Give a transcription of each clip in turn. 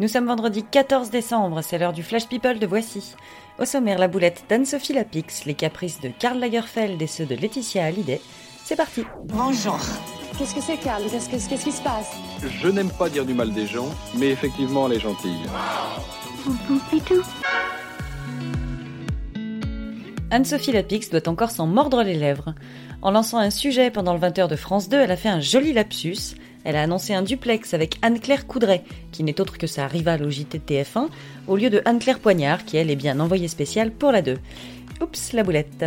Nous sommes vendredi 14 décembre, c'est l'heure du Flash People de Voici. Au sommaire, la boulette d'Anne-Sophie Lapix, les caprices de Karl Lagerfeld et ceux de Laetitia Hallyday. C'est parti Bonjour. Qu'est-ce que c'est, Karl? Qu'est-ce que- qu'est-ce qui se passe? Je n'aime pas dire du mal des gens, mais effectivement, elle est gentille. Anne-Sophie Lapix doit encore s'en mordre les lèvres. En lançant un sujet pendant le 20h de France 2, elle a fait un joli lapsus. Elle a annoncé un duplex avec Anne-Claire Coudray, qui n'est autre que sa rivale au JT de TF1, au lieu de Anne-Claire Poignard, qui elle est bien envoyée spéciale pour la 2. Oups, la boulette.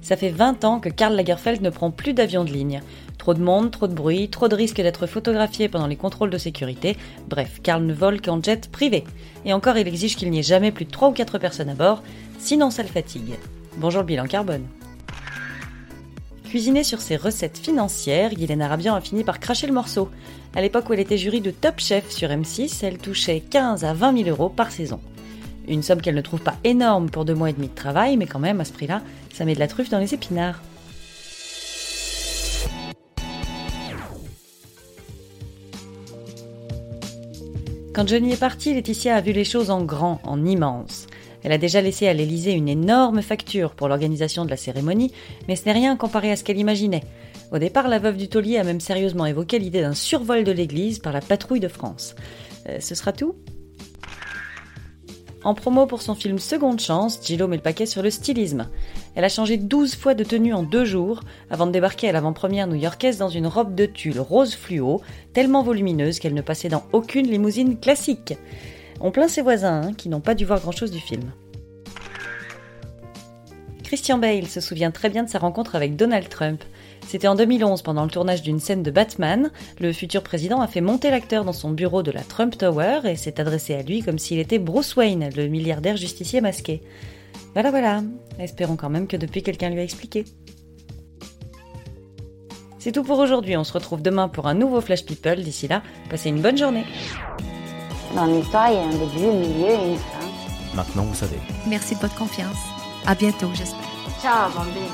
Ça fait 20 ans que Karl Lagerfeld ne prend plus d'avion de ligne. Trop de monde, trop de bruit, trop de risques d'être photographié pendant les contrôles de sécurité. Bref, Karl ne vole qu'en jet privé. Et encore, il exige qu'il n'y ait jamais plus de 3 ou 4 personnes à bord, sinon ça le fatigue. Bonjour le bilan carbone. Cuisinée sur ses recettes financières, Guylaine Arabian a fini par cracher le morceau. À l'époque où elle était jury de Top Chef sur M6, elle touchait 15 à 20 000 euros par saison. Une somme qu'elle ne trouve pas énorme pour deux mois et demi de travail, mais quand même, à ce prix-là, ça met de la truffe dans les épinards. Quand Johnny est parti, Laetitia a vu les choses en grand, en immense. Elle a déjà laissé à l'Élysée une énorme facture pour l'organisation de la cérémonie, mais ce n'est rien comparé à ce qu'elle imaginait. Au départ, la veuve du taulier a même sérieusement évoqué l'idée d'un survol de l'église par la patrouille de France. Euh, ce sera tout? En promo pour son film Seconde Chance, Gillo met le paquet sur le stylisme. Elle a changé 12 fois de tenue en deux jours avant de débarquer à l'avant-première new-yorkaise dans une robe de tulle rose fluo, tellement volumineuse qu'elle ne passait dans aucune limousine classique. On plaint ses voisins hein, qui n'ont pas dû voir grand-chose du film. Christian Bale se souvient très bien de sa rencontre avec Donald Trump. C'était en 2011 pendant le tournage d'une scène de Batman. Le futur président a fait monter l'acteur dans son bureau de la Trump Tower et s'est adressé à lui comme s'il était Bruce Wayne, le milliardaire justicier masqué. Voilà voilà, espérons quand même que depuis quelqu'un lui a expliqué. C'est tout pour aujourd'hui, on se retrouve demain pour un nouveau Flash People. D'ici là, passez une bonne journée. Dans l'histoire, il y a un début, un milieu et une fin. Maintenant, vous savez. Merci de votre confiance. À bientôt, j'espère. Ciao, bambine.